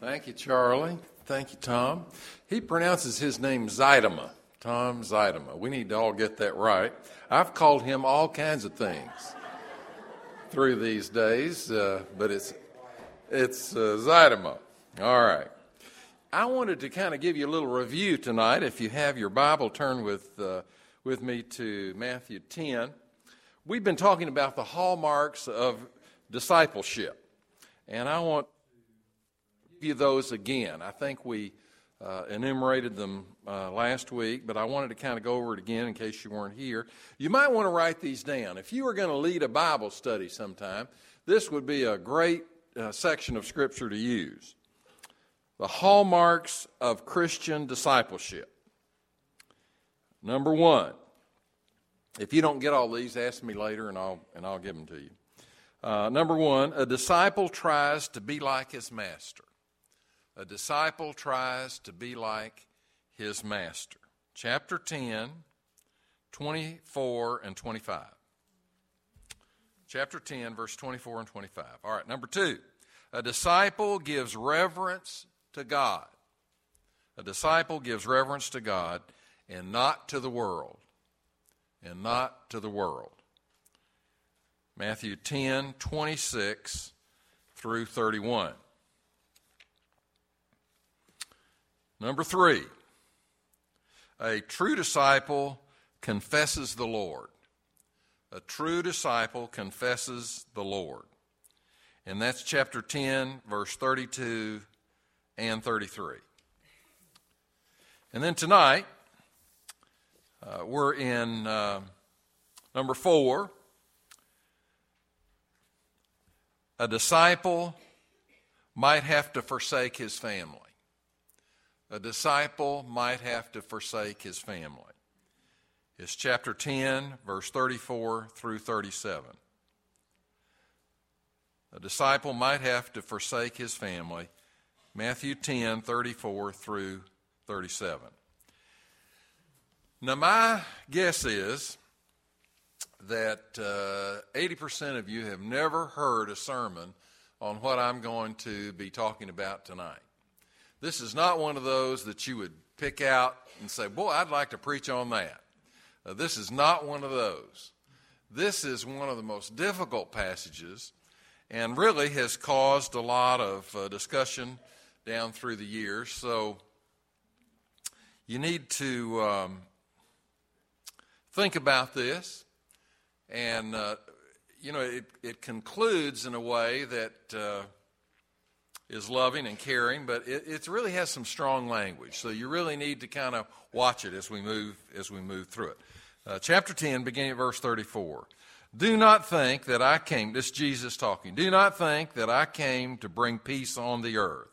Thank you, Charlie. Thank you, Tom. He pronounces his name Zeidema. Tom Zeidema. We need to all get that right. I've called him all kinds of things through these days, uh, but it's it's uh. All right. I wanted to kind of give you a little review tonight. If you have your Bible, turn with uh, with me to Matthew 10. We've been talking about the hallmarks of discipleship, and I want you those again. I think we uh, enumerated them uh, last week, but I wanted to kind of go over it again in case you weren't here. You might want to write these down. If you were going to lead a Bible study sometime, this would be a great uh, section of Scripture to use. The hallmarks of Christian discipleship. Number one, if you don't get all these, ask me later and I'll, and I'll give them to you. Uh, number one, a disciple tries to be like his master. A disciple tries to be like his master. Chapter 10, 24 and 25. Chapter 10, verse 24 and 25. All right, number two, a disciple gives reverence to God. A disciple gives reverence to God and not to the world. And not to the world. Matthew 10, 26 through 31. Number three, a true disciple confesses the Lord. A true disciple confesses the Lord. And that's chapter 10, verse 32 and 33. And then tonight, uh, we're in uh, number four. A disciple might have to forsake his family a disciple might have to forsake his family. It's chapter 10, verse 34 through 37. A disciple might have to forsake his family. Matthew 10, 34 through 37. Now, my guess is that uh, 80% of you have never heard a sermon on what I'm going to be talking about tonight. This is not one of those that you would pick out and say, Boy, I'd like to preach on that. Uh, this is not one of those. This is one of the most difficult passages and really has caused a lot of uh, discussion down through the years. So you need to um, think about this. And, uh, you know, it, it concludes in a way that uh, is loving and caring, but it, it really has some strong language. So you really need to kind of watch it as we move as we move through it. Uh, chapter 10, beginning at verse 34. Do not think that I came, this Jesus talking, do not think that I came to bring peace on the earth.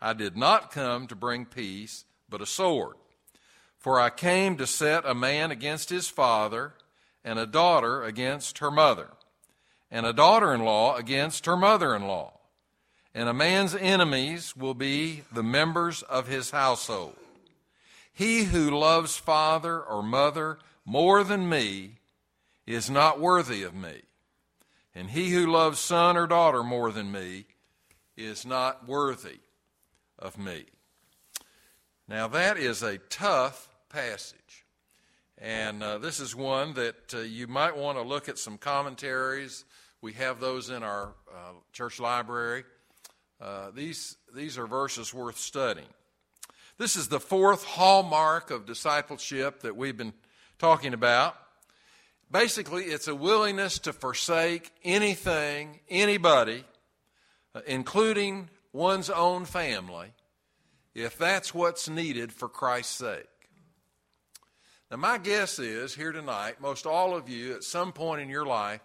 I did not come to bring peace, but a sword. For I came to set a man against his father, and a daughter against her mother, and a daughter in law against her mother in law and a man's enemies will be the members of his household. He who loves father or mother more than me is not worthy of me, and he who loves son or daughter more than me is not worthy of me. Now, that is a tough passage. And uh, this is one that uh, you might want to look at some commentaries. We have those in our uh, church library. Uh, these, these are verses worth studying. This is the fourth hallmark of discipleship that we've been talking about. Basically, it's a willingness to forsake anything, anybody, uh, including one's own family, if that's what's needed for Christ's sake. Now, my guess is here tonight, most all of you at some point in your life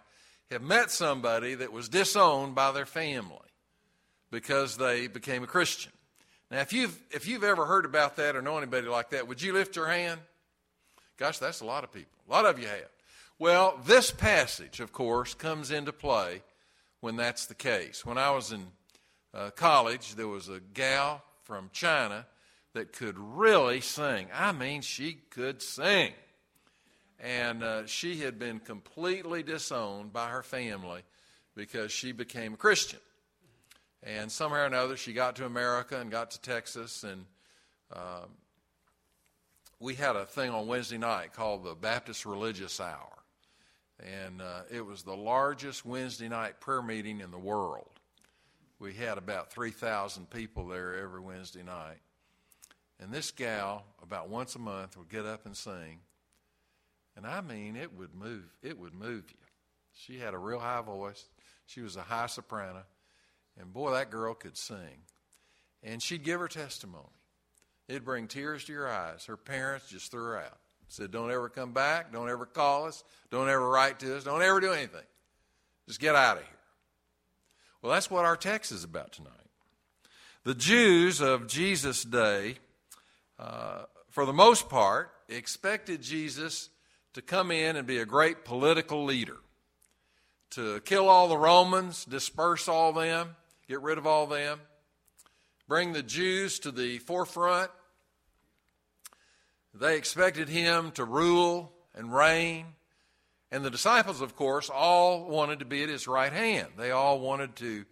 have met somebody that was disowned by their family because they became a Christian. Now, if you've, if you've ever heard about that or know anybody like that, would you lift your hand? Gosh, that's a lot of people. A lot of you have. Well, this passage, of course, comes into play when that's the case. When I was in uh, college, there was a gal from China that could really sing. I mean, she could sing. And uh, she had been completely disowned by her family because she became a Christian. And somehow or another, she got to America and got to Texas. And um, we had a thing on Wednesday night called the Baptist Religious Hour. And uh, it was the largest Wednesday night prayer meeting in the world. We had about 3,000 people there every Wednesday night. And this gal, about once a month, would get up and sing. And I mean, it would move, it would move you. She had a real high voice. She was a high soprano. And boy, that girl could sing. And she'd give her testimony. It'd bring tears to your eyes. Her parents just threw her out. Said, Don't ever come back. Don't ever call us. Don't ever write to us. Don't ever do anything. Just get out of here. Well, that's what our text is about tonight. The Jews of Jesus' day, uh, for the most part, expected Jesus to come in and be a great political leader, to kill all the Romans, disperse all them, get rid of all them, bring the Jews to the forefront. They expected him to rule and reign. And the disciples, of course, all wanted to be at his right hand. They all wanted to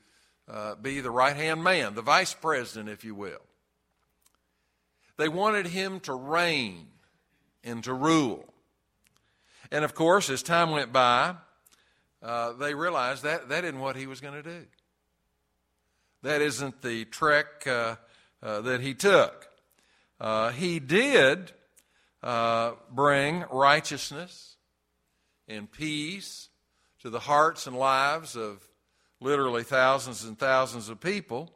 uh, be the right hand man, the vice president, if you will. They wanted him to reign and to rule. And of course, as time went by, uh, they realized that that isn't what he was going to do. That isn't the trek uh, uh, that he took. Uh, he did uh, bring righteousness and peace to the hearts and lives of literally thousands and thousands of people.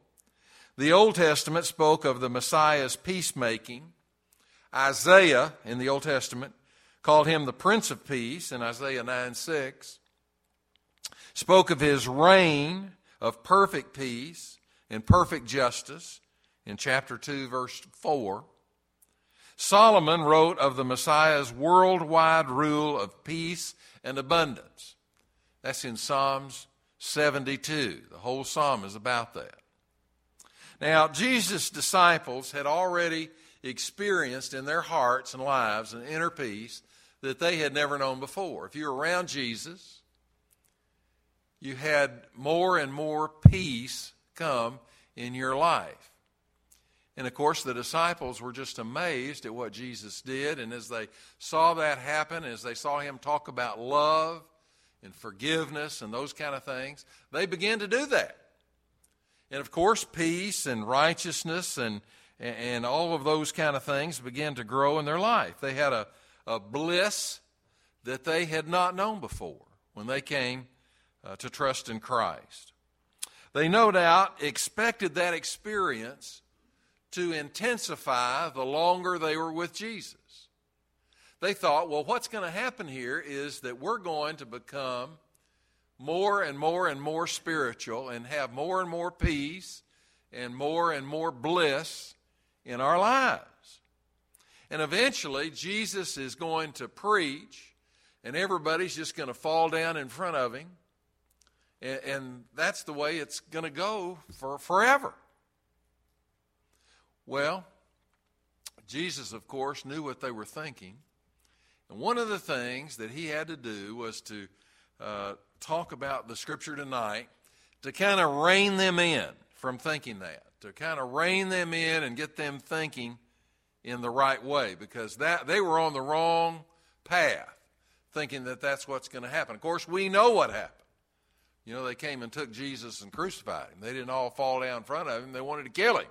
The Old Testament spoke of the Messiah's peacemaking. Isaiah in the Old Testament called him the Prince of Peace in Isaiah 9 6. Spoke of his reign of perfect peace and perfect justice in chapter 2, verse 4. Solomon wrote of the Messiah's worldwide rule of peace and abundance. That's in Psalms 72. The whole psalm is about that. Now, Jesus' disciples had already experienced in their hearts and lives an inner peace that they had never known before. If you were around Jesus, you had more and more peace come in your life. And of course, the disciples were just amazed at what Jesus did. And as they saw that happen, as they saw him talk about love and forgiveness and those kind of things, they began to do that. And of course, peace and righteousness and, and all of those kind of things began to grow in their life. They had a, a bliss that they had not known before when they came uh, to trust in Christ. They no doubt expected that experience to intensify the longer they were with Jesus. They thought, well, what's going to happen here is that we're going to become more and more and more spiritual and have more and more peace and more and more bliss in our lives. And eventually, Jesus is going to preach, and everybody's just going to fall down in front of him and, and that's the way it's going to go for forever. Well, Jesus, of course, knew what they were thinking. And one of the things that he had to do was to uh, talk about the scripture tonight to kind of rein them in from thinking that, to kind of rein them in and get them thinking in the right way because that they were on the wrong path thinking that that's what's going to happen. Of course, we know what happened. You know, they came and took Jesus and crucified him. They didn't all fall down in front of him, they wanted to kill him.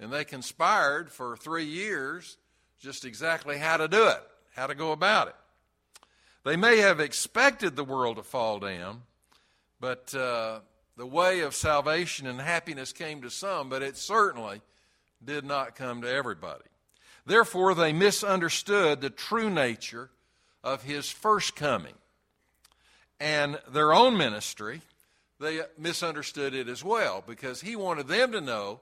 And they conspired for three years just exactly how to do it, how to go about it. They may have expected the world to fall down, but uh, the way of salvation and happiness came to some, but it certainly did not come to everybody. Therefore, they misunderstood the true nature of his first coming and their own ministry, they misunderstood it as well because he wanted them to know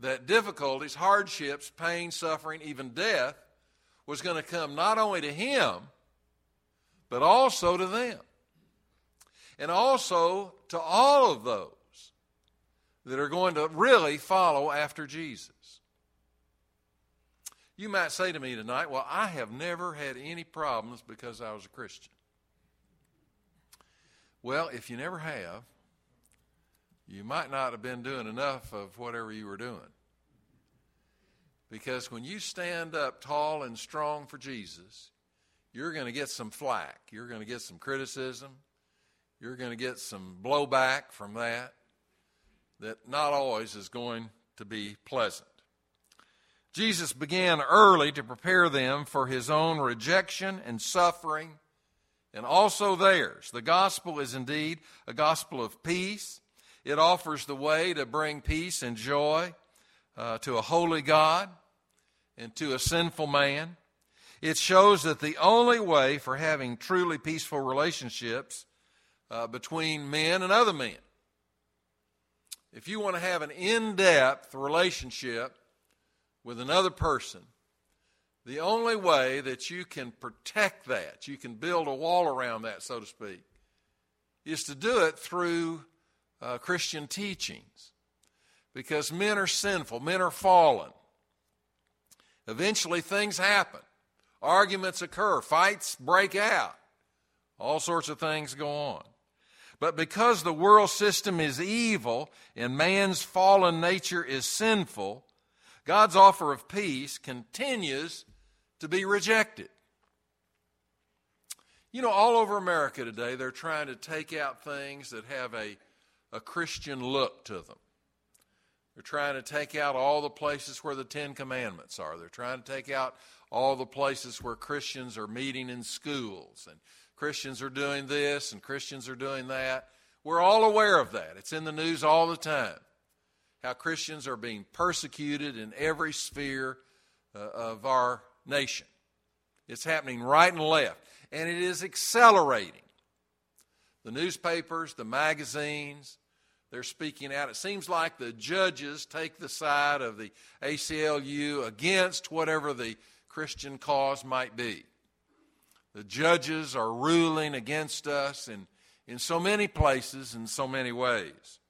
that difficulties, hardships, pain, suffering, even death was going to come not only to him, but also to them. And also to all of those that are going to really follow after Jesus. You might say to me tonight, Well, I have never had any problems because I was a Christian. Well, if you never have, you might not have been doing enough of whatever you were doing. Because when you stand up tall and strong for Jesus, you're going to get some flack. You're going to get some criticism. You're going to get some blowback from that, that not always is going to be pleasant. Jesus began early to prepare them for his own rejection and suffering, and also theirs. The gospel is indeed a gospel of peace. It offers the way to bring peace and joy uh, to a holy God and to a sinful man. It shows that the only way for having truly peaceful relationships uh, between men and other men, if you want to have an in depth relationship with another person, the only way that you can protect that, you can build a wall around that, so to speak, is to do it through uh, Christian teachings. Because men are sinful, men are fallen. Eventually, things happen. Arguments occur, fights break out, all sorts of things go on. But because the world system is evil and man's fallen nature is sinful, God's offer of peace continues to be rejected. You know, all over America today, they're trying to take out things that have a, a Christian look to them. They're trying to take out all the places where the Ten Commandments are. They're trying to take out all the places where Christians are meeting in schools and Christians are doing this and Christians are doing that. We're all aware of that. It's in the news all the time. How Christians are being persecuted in every sphere uh, of our nation. It's happening right and left, and it is accelerating. The newspapers, the magazines, they're speaking out. It seems like the judges take the side of the ACLU against whatever the Christian cause might be. The judges are ruling against us in, in so many places, in so many ways.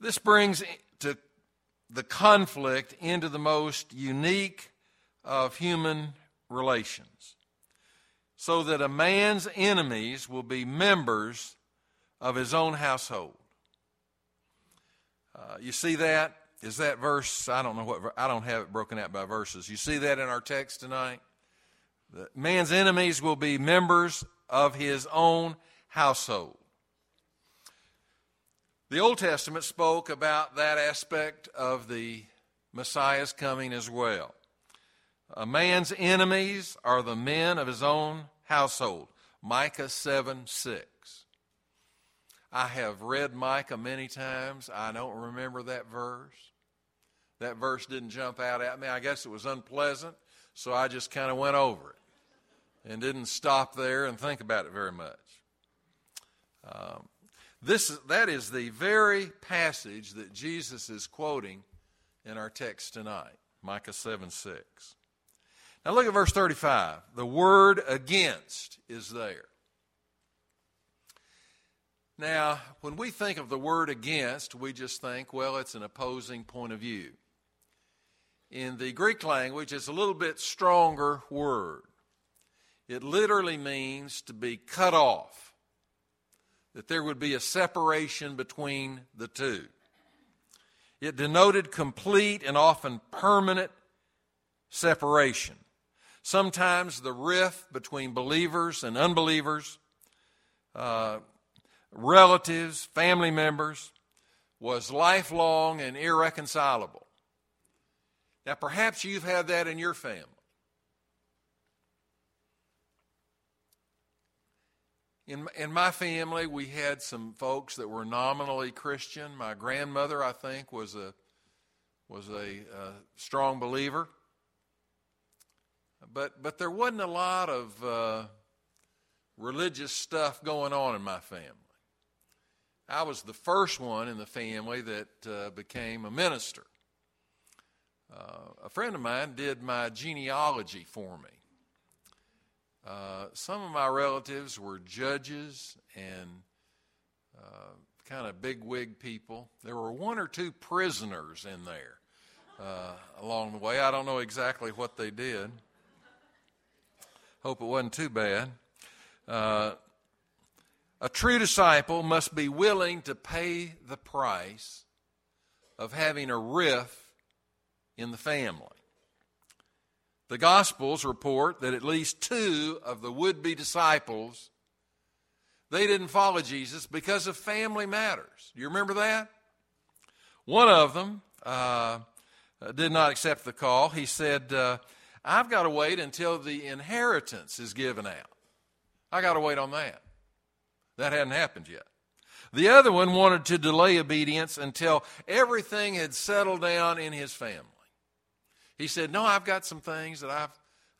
This brings to the conflict into the most unique of human relations, so that a man's enemies will be members of his own household. Uh, you see that? Is that verse? I don't know what, I don't have it broken out by verses. You see that in our text tonight? Man's enemies will be members of his own household. The Old Testament spoke about that aspect of the Messiah's coming as well. A man's enemies are the men of his own household. Micah 7 6. I have read Micah many times. I don't remember that verse. That verse didn't jump out at me. I guess it was unpleasant, so I just kind of went over it and didn't stop there and think about it very much. Um, this, that is the very passage that Jesus is quoting in our text tonight, Micah 7 6. Now look at verse 35. The word against is there. Now, when we think of the word against, we just think, well, it's an opposing point of view. In the Greek language, it's a little bit stronger word. It literally means to be cut off, that there would be a separation between the two. It denoted complete and often permanent separation. Sometimes the rift between believers and unbelievers uh, relatives, family members, was lifelong and irreconcilable. Now, perhaps you've had that in your family. In, in my family, we had some folks that were nominally Christian. My grandmother, I think, was a was a, a strong believer, but but there wasn't a lot of uh, religious stuff going on in my family. I was the first one in the family that uh, became a minister. Uh, a friend of mine did my genealogy for me. Uh, some of my relatives were judges and uh, kind of bigwig people. There were one or two prisoners in there uh, along the way. I don't know exactly what they did. Hope it wasn't too bad. Uh, A true disciple must be willing to pay the price of having a rift in the family. The Gospels report that at least two of the would be disciples they didn't follow Jesus because of family matters. Do you remember that? One of them uh, did not accept the call. He said, uh, I've got to wait until the inheritance is given out. I got to wait on that. That hadn't happened yet. The other one wanted to delay obedience until everything had settled down in his family. He said, No, I've got some things that I've,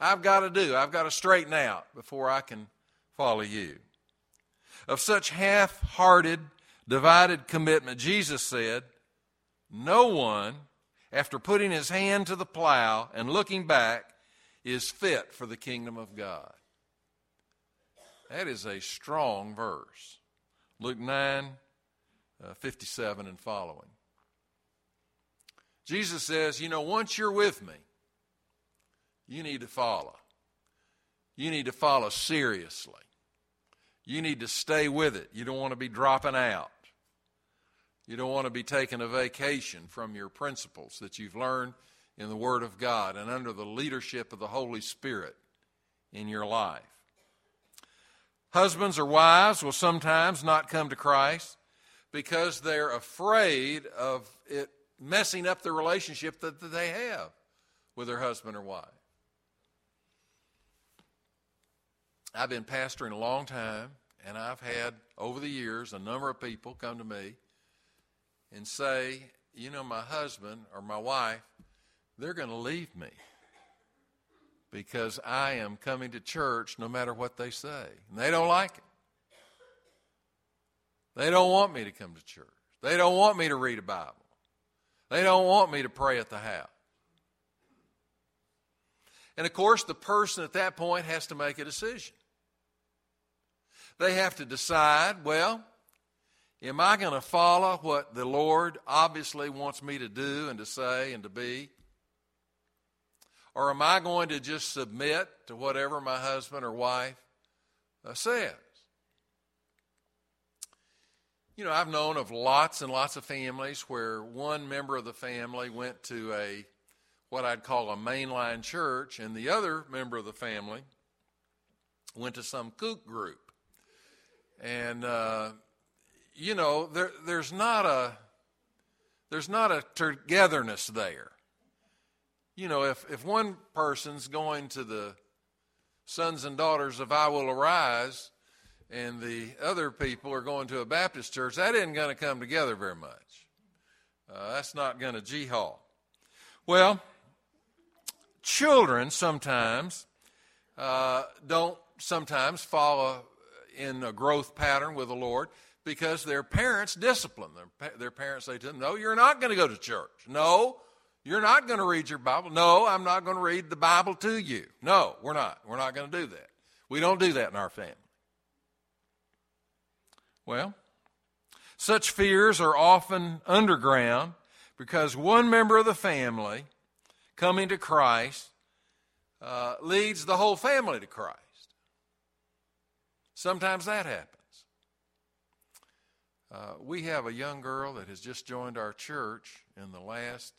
I've got to do. I've got to straighten out before I can follow you. Of such half hearted, divided commitment, Jesus said, No one, after putting his hand to the plow and looking back, is fit for the kingdom of God. That is a strong verse. Luke 9, uh, 57 and following. Jesus says, You know, once you're with me, you need to follow. You need to follow seriously. You need to stay with it. You don't want to be dropping out. You don't want to be taking a vacation from your principles that you've learned in the Word of God and under the leadership of the Holy Spirit in your life. Husbands or wives will sometimes not come to Christ because they're afraid of it messing up the relationship that, that they have with their husband or wife. I've been pastoring a long time, and I've had over the years a number of people come to me and say, you know, my husband or my wife, they're going to leave me because I am coming to church no matter what they say. And they don't like it. They don't want me to come to church. They don't want me to read a Bible. They don't want me to pray at the house. And of course, the person at that point has to make a decision. They have to decide well, am I going to follow what the Lord obviously wants me to do and to say and to be? Or am I going to just submit to whatever my husband or wife uh, says? You know, I've known of lots and lots of families where one member of the family went to a what I'd call a mainline church, and the other member of the family went to some kook group. And uh, you know, there, there's not a there's not a togetherness there. You know, if if one person's going to the sons and daughters of I Will Arise, and the other people are going to a Baptist church, that isn't going to come together very much. Uh, that's not going to jihad. Well, children sometimes uh, don't sometimes follow in a growth pattern with the Lord because their parents discipline them. Their parents say to them, No, you're not going to go to church. No, you're not going to read your Bible. No, I'm not going to read the Bible to you. No, we're not. We're not going to do that. We don't do that in our family. Well, such fears are often underground because one member of the family coming to Christ uh, leads the whole family to Christ. Sometimes that happens. Uh, we have a young girl that has just joined our church in the last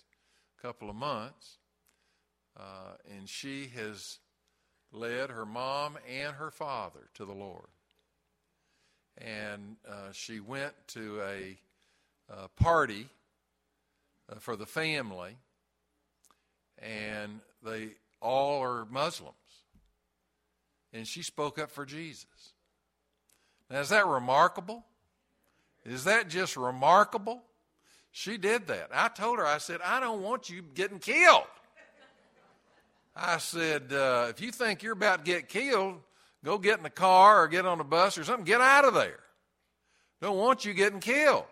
couple of months, uh, and she has led her mom and her father to the Lord and uh, she went to a, a party uh, for the family, and they all are Muslims. And she spoke up for Jesus. Now, is that remarkable? Is that just remarkable? She did that. I told her, I said, I don't want you getting killed. I said, uh, if you think you're about to get killed, Go get in the car or get on a bus or something. Get out of there. Don't want you getting killed.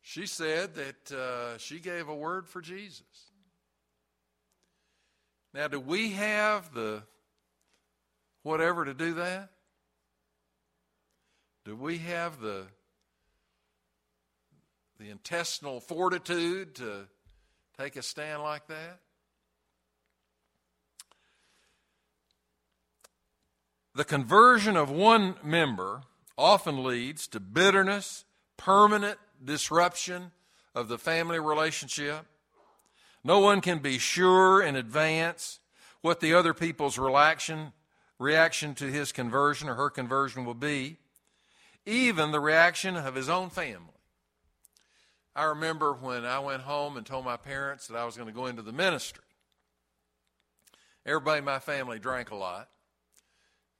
She said that uh, she gave a word for Jesus. Now, do we have the whatever to do that? Do we have the the intestinal fortitude to take a stand like that? The conversion of one member often leads to bitterness, permanent disruption of the family relationship. No one can be sure in advance what the other people's reaction, reaction to his conversion or her conversion will be, even the reaction of his own family. I remember when I went home and told my parents that I was going to go into the ministry. Everybody in my family drank a lot.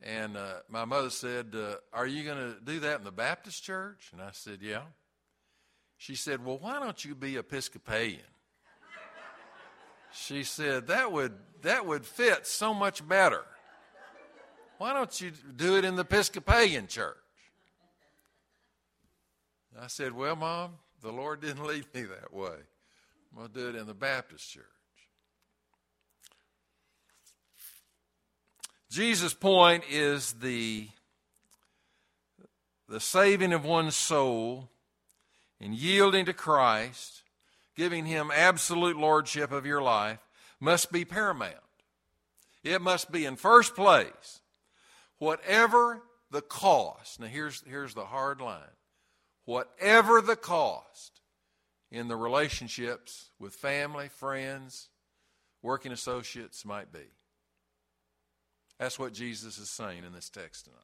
And uh, my mother said, uh, Are you going to do that in the Baptist church? And I said, Yeah. She said, Well, why don't you be Episcopalian? She said, That would, that would fit so much better. Why don't you do it in the Episcopalian church? I said, Well, Mom, the Lord didn't lead me that way. I'm going to do it in the Baptist church. Jesus' point is the, the saving of one's soul and yielding to Christ, giving Him absolute lordship of your life, must be paramount. It must be in first place, whatever the cost. Now, here's, here's the hard line whatever the cost in the relationships with family, friends, working associates might be. That's what Jesus is saying in this text tonight.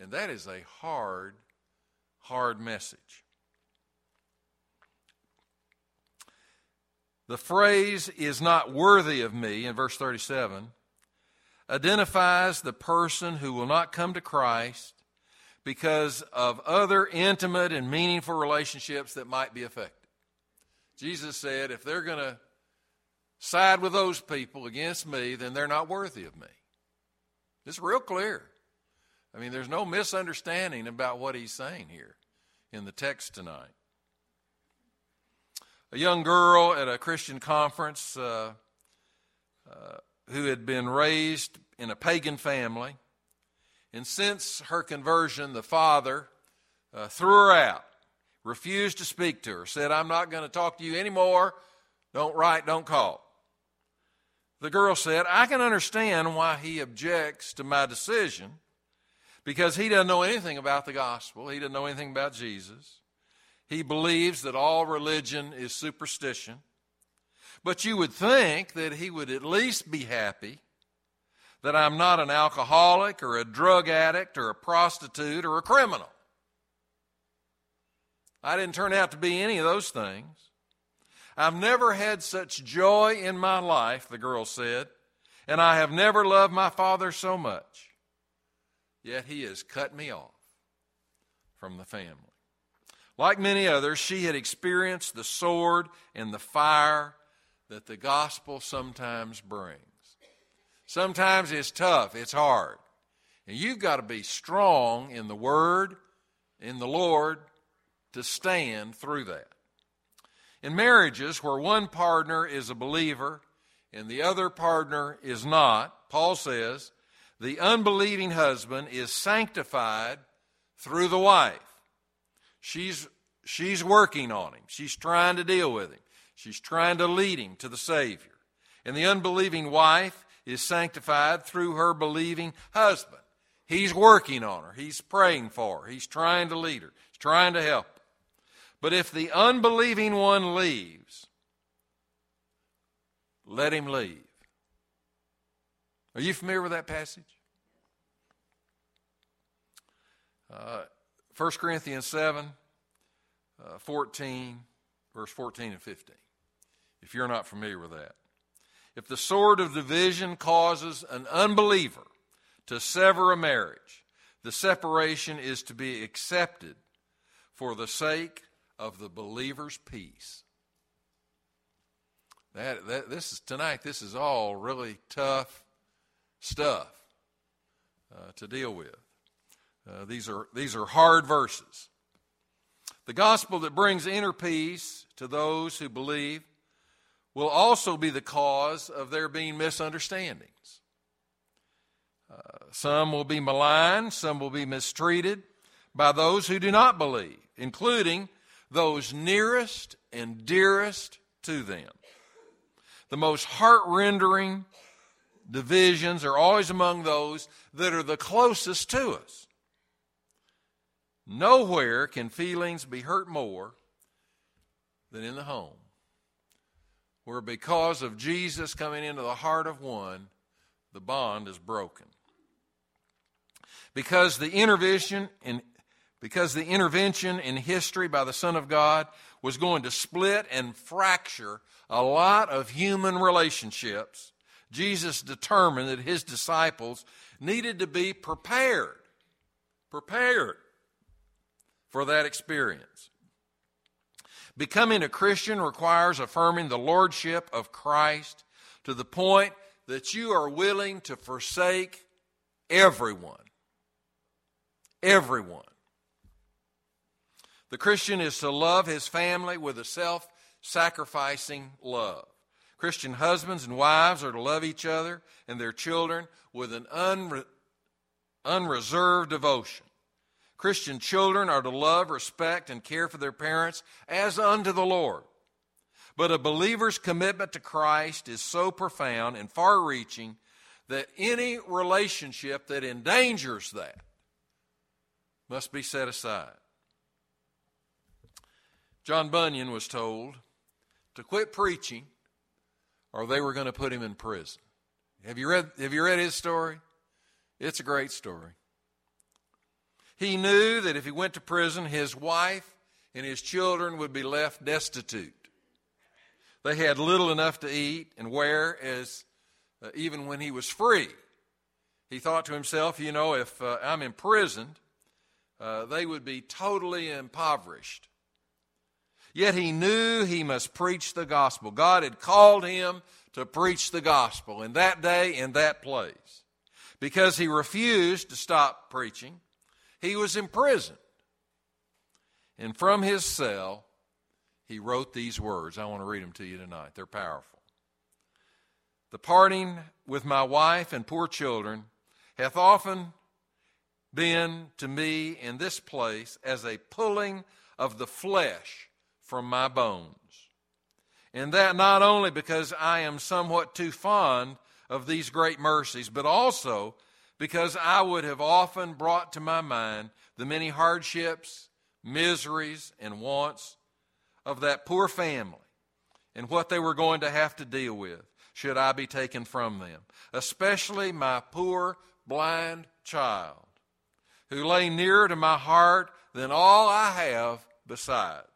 And that is a hard, hard message. The phrase is not worthy of me in verse 37 identifies the person who will not come to Christ because of other intimate and meaningful relationships that might be affected. Jesus said, if they're going to side with those people against me, then they're not worthy of me. It's real clear. I mean, there's no misunderstanding about what he's saying here in the text tonight. A young girl at a Christian conference uh, uh, who had been raised in a pagan family, and since her conversion, the father uh, threw her out, refused to speak to her, said, I'm not going to talk to you anymore. Don't write, don't call. The girl said, I can understand why he objects to my decision because he doesn't know anything about the gospel. He doesn't know anything about Jesus. He believes that all religion is superstition. But you would think that he would at least be happy that I'm not an alcoholic or a drug addict or a prostitute or a criminal. I didn't turn out to be any of those things. I've never had such joy in my life, the girl said, and I have never loved my father so much. Yet he has cut me off from the family. Like many others, she had experienced the sword and the fire that the gospel sometimes brings. Sometimes it's tough, it's hard. And you've got to be strong in the Word, in the Lord, to stand through that. In marriages where one partner is a believer and the other partner is not, Paul says, the unbelieving husband is sanctified through the wife. She's, she's working on him, she's trying to deal with him, she's trying to lead him to the Savior. And the unbelieving wife is sanctified through her believing husband. He's working on her, he's praying for her, he's trying to lead her, he's trying to help but if the unbelieving one leaves, let him leave. Are you familiar with that passage? Uh, 1 Corinthians 7, uh, 14, verse 14 and 15, if you're not familiar with that. If the sword of division causes an unbeliever to sever a marriage, the separation is to be accepted for the sake of the believer's peace. That, that this is tonight. This is all really tough stuff uh, to deal with. Uh, these are these are hard verses. The gospel that brings inner peace to those who believe will also be the cause of there being misunderstandings. Uh, some will be maligned, some will be mistreated by those who do not believe, including those nearest and dearest to them. The most heart rendering divisions are always among those that are the closest to us. Nowhere can feelings be hurt more than in the home, where because of Jesus coming into the heart of one, the bond is broken. Because the intervention in because the intervention in history by the Son of God was going to split and fracture a lot of human relationships, Jesus determined that his disciples needed to be prepared, prepared for that experience. Becoming a Christian requires affirming the lordship of Christ to the point that you are willing to forsake everyone. Everyone. The Christian is to love his family with a self sacrificing love. Christian husbands and wives are to love each other and their children with an unre- unreserved devotion. Christian children are to love, respect, and care for their parents as unto the Lord. But a believer's commitment to Christ is so profound and far reaching that any relationship that endangers that must be set aside. John Bunyan was told to quit preaching or they were going to put him in prison. Have you read, have you read his story? It's a great story. He knew that if he went to prison, his wife and his children would be left destitute. They had little enough to eat and wear as uh, even when he was free. He thought to himself, you know, if uh, I'm imprisoned, uh, they would be totally impoverished. Yet he knew he must preach the gospel. God had called him to preach the gospel in that day, in that place. Because he refused to stop preaching, he was imprisoned. And from his cell, he wrote these words. I want to read them to you tonight. They're powerful. The parting with my wife and poor children hath often been to me in this place as a pulling of the flesh from my bones. And that not only because I am somewhat too fond of these great mercies, but also because I would have often brought to my mind the many hardships, miseries, and wants of that poor family and what they were going to have to deal with should I be taken from them, especially my poor blind child, who lay nearer to my heart than all I have besides.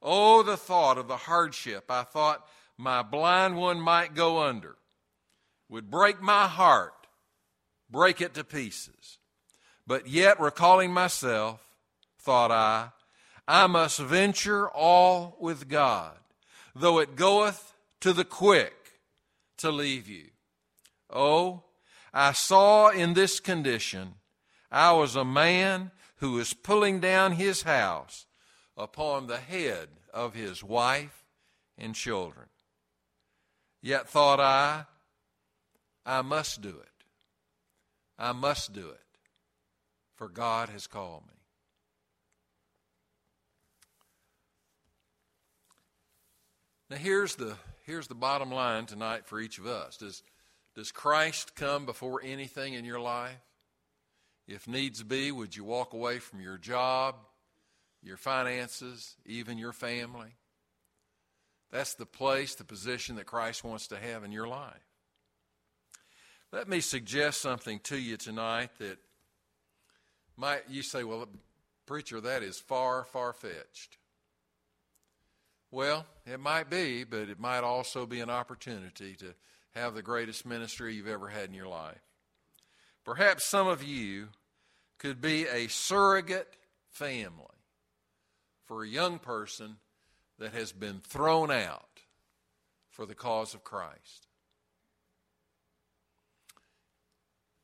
Oh, the thought of the hardship I thought my blind one might go under would break my heart, break it to pieces. But yet, recalling myself, thought I, I must venture all with God, though it goeth to the quick to leave you. Oh, I saw in this condition I was a man who was pulling down his house upon the head of his wife and children. Yet thought I, I must do it. I must do it, for God has called me. Now here's the here's the bottom line tonight for each of us. Does does Christ come before anything in your life? If needs be, would you walk away from your job, your finances, even your family. That's the place, the position that Christ wants to have in your life. Let me suggest something to you tonight that might you say, well, preacher, that is far, far fetched. Well, it might be, but it might also be an opportunity to have the greatest ministry you've ever had in your life. Perhaps some of you could be a surrogate family for a young person that has been thrown out for the cause of Christ.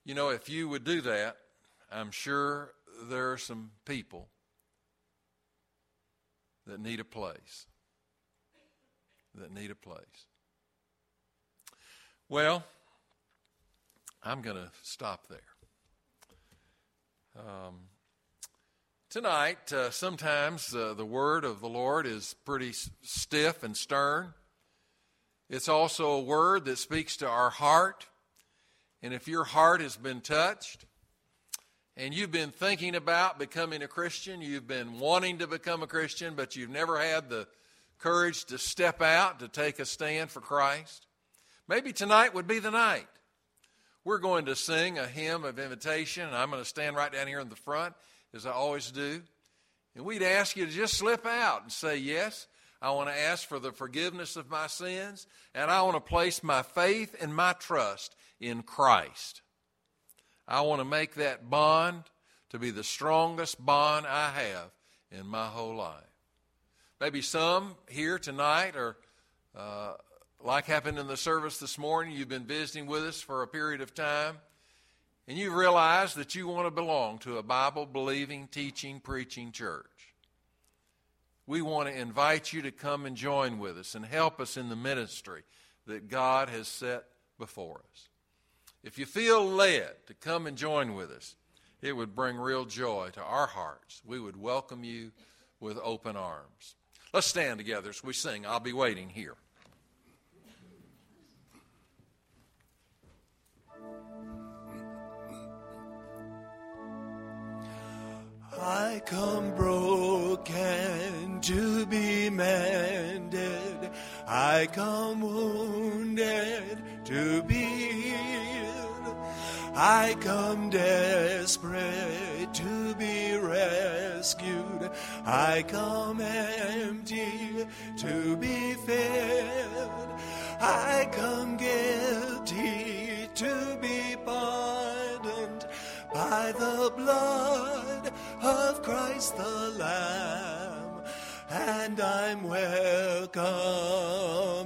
You know, if you would do that, I'm sure there are some people that need a place. That need a place. Well, I'm going to stop there. Um, Tonight, uh, sometimes uh, the word of the Lord is pretty stiff and stern. It's also a word that speaks to our heart And if your heart has been touched and you've been thinking about becoming a Christian, you've been wanting to become a Christian, but you've never had the courage to step out to take a stand for Christ, maybe tonight would be the night. We're going to sing a hymn of invitation, and I'm going to stand right down here in the front, as I always do. And we'd ask you to just slip out and say, Yes, I want to ask for the forgiveness of my sins, and I want to place my faith and my trust in Christ. I want to make that bond to be the strongest bond I have in my whole life. Maybe some here tonight are, uh, like happened in the service this morning, you've been visiting with us for a period of time, and you realize that you want to belong to a Bible believing, teaching, preaching church. We want to invite you to come and join with us and help us in the ministry that God has set before us. If you feel led to come and join with us, it would bring real joy to our hearts. We would welcome you with open arms. Let's stand together as we sing. I'll be waiting here. I come broken to be mended. I come wounded to be healed. I come desperate to be rescued. I come empty to be filled. I come guilty to be pardoned by the blood of Christ the Lamb. And I'm welcomed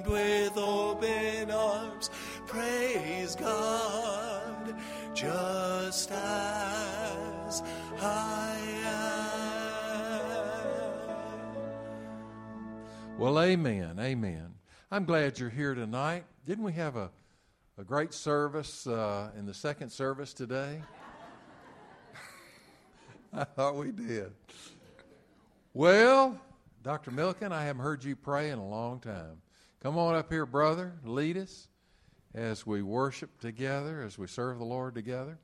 with open arms. Praise God, just as I am. Well, amen. Amen. I'm glad you're here tonight. Didn't we have a, a great service uh, in the second service today? I thought we did. Well, Dr. Milken, I haven't heard you pray in a long time. Come on up here, brother. Lead us as we worship together, as we serve the Lord together.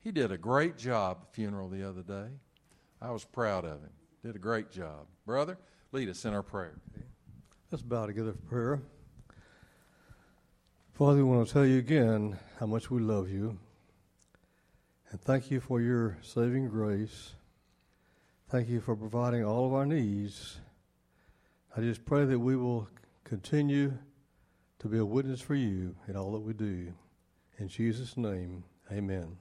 He did a great job at the funeral the other day. I was proud of him. Did a great job. Brother, lead us in our prayer. Let's bow together for prayer. Father, we want to tell you again how much we love you. And thank you for your saving grace. Thank you for providing all of our needs. I just pray that we will continue to be a witness for you in all that we do. In Jesus' name, amen.